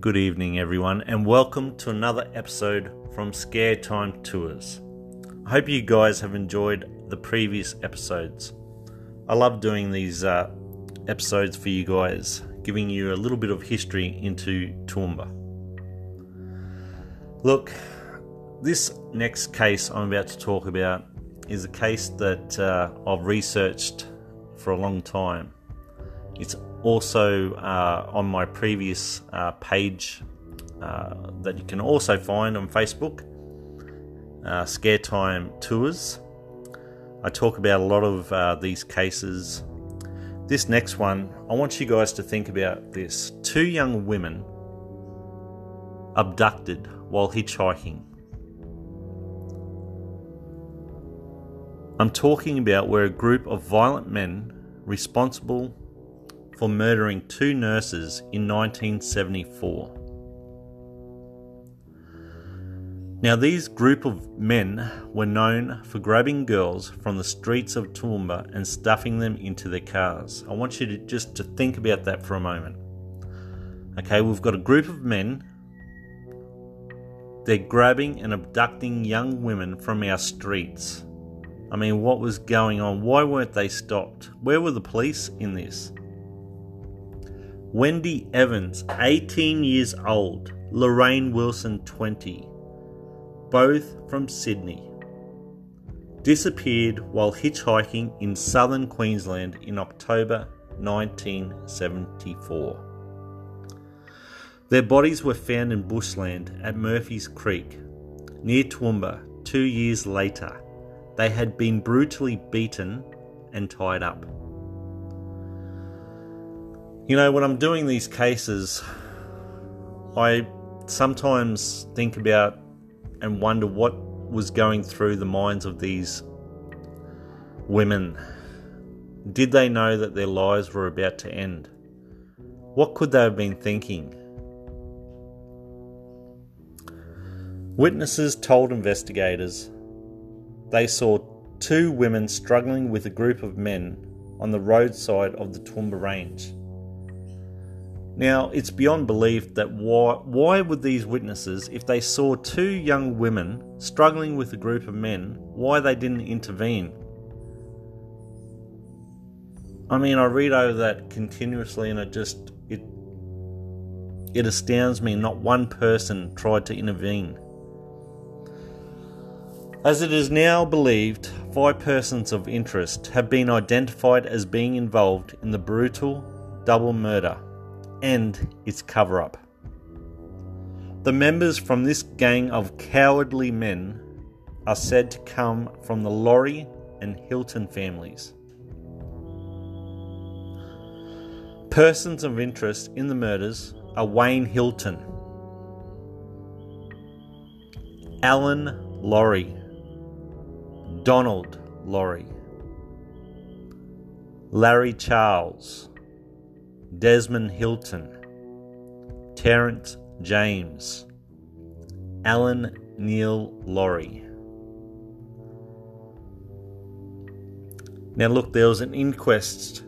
Good evening, everyone, and welcome to another episode from Scare Time Tours. I hope you guys have enjoyed the previous episodes. I love doing these uh, episodes for you guys, giving you a little bit of history into Toowoomba. Look, this next case I'm about to talk about is a case that uh, I've researched for a long time. It's also uh, on my previous uh, page uh, that you can also find on Facebook, uh, Scare Time Tours. I talk about a lot of uh, these cases. This next one, I want you guys to think about this. Two young women abducted while hitchhiking. I'm talking about where a group of violent men responsible for murdering two nurses in 1974. Now, these group of men were known for grabbing girls from the streets of Toowoomba and stuffing them into their cars. I want you to just to think about that for a moment. Okay, we've got a group of men. They're grabbing and abducting young women from our streets. I mean, what was going on? Why weren't they stopped? Where were the police in this? Wendy Evans, 18 years old, Lorraine Wilson, 20, both from Sydney, disappeared while hitchhiking in southern Queensland in October 1974. Their bodies were found in bushland at Murphy's Creek, near Toowoomba, two years later. They had been brutally beaten and tied up. You know, when I'm doing these cases, I sometimes think about and wonder what was going through the minds of these women. Did they know that their lives were about to end? What could they have been thinking? Witnesses told investigators they saw two women struggling with a group of men on the roadside of the Toowoomba Range. Now, it's beyond belief that why, why would these witnesses, if they saw two young women struggling with a group of men, why they didn't intervene? I mean, I read over that continuously and it just it it astounds me not one person tried to intervene. As it is now believed, five persons of interest have been identified as being involved in the brutal double murder and its cover up. The members from this gang of cowardly men are said to come from the Laurie and Hilton families. Persons of interest in the murders are Wayne Hilton, Alan Laurie, Donald Laurie, Larry Charles, Desmond Hilton, Terence James, Alan Neil Laurie. Now, look, there was an inquest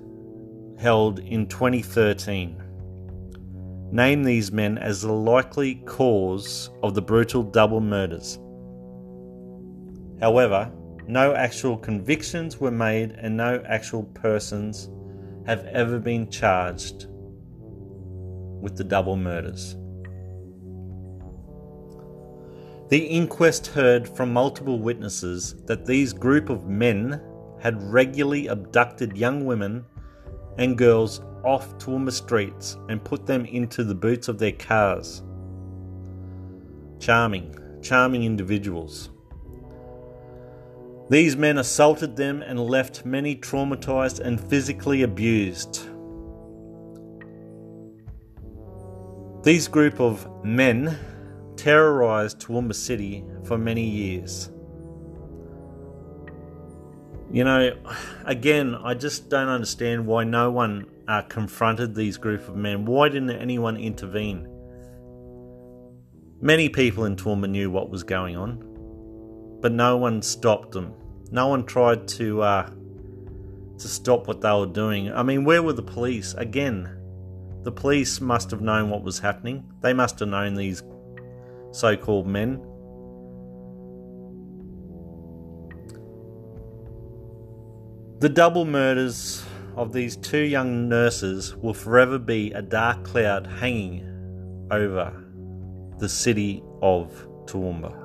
held in 2013. Name these men as the likely cause of the brutal double murders. However, no actual convictions were made and no actual persons have ever been charged with the double murders. The inquest heard from multiple witnesses that these group of men had regularly abducted young women and girls off Toowoomba streets and put them into the boots of their cars. Charming, charming individuals. These men assaulted them and left many traumatized and physically abused. These group of men terrorized Toowoomba City for many years. You know, again, I just don't understand why no one uh, confronted these group of men. Why didn't anyone intervene? Many people in Toowoomba knew what was going on but no one stopped them. No one tried to uh, to stop what they were doing. I mean, where were the police? Again, The police must have known what was happening. They must have known these so called men. The double murders of these two young nurses will forever be a dark cloud hanging over the city of Toowoomba.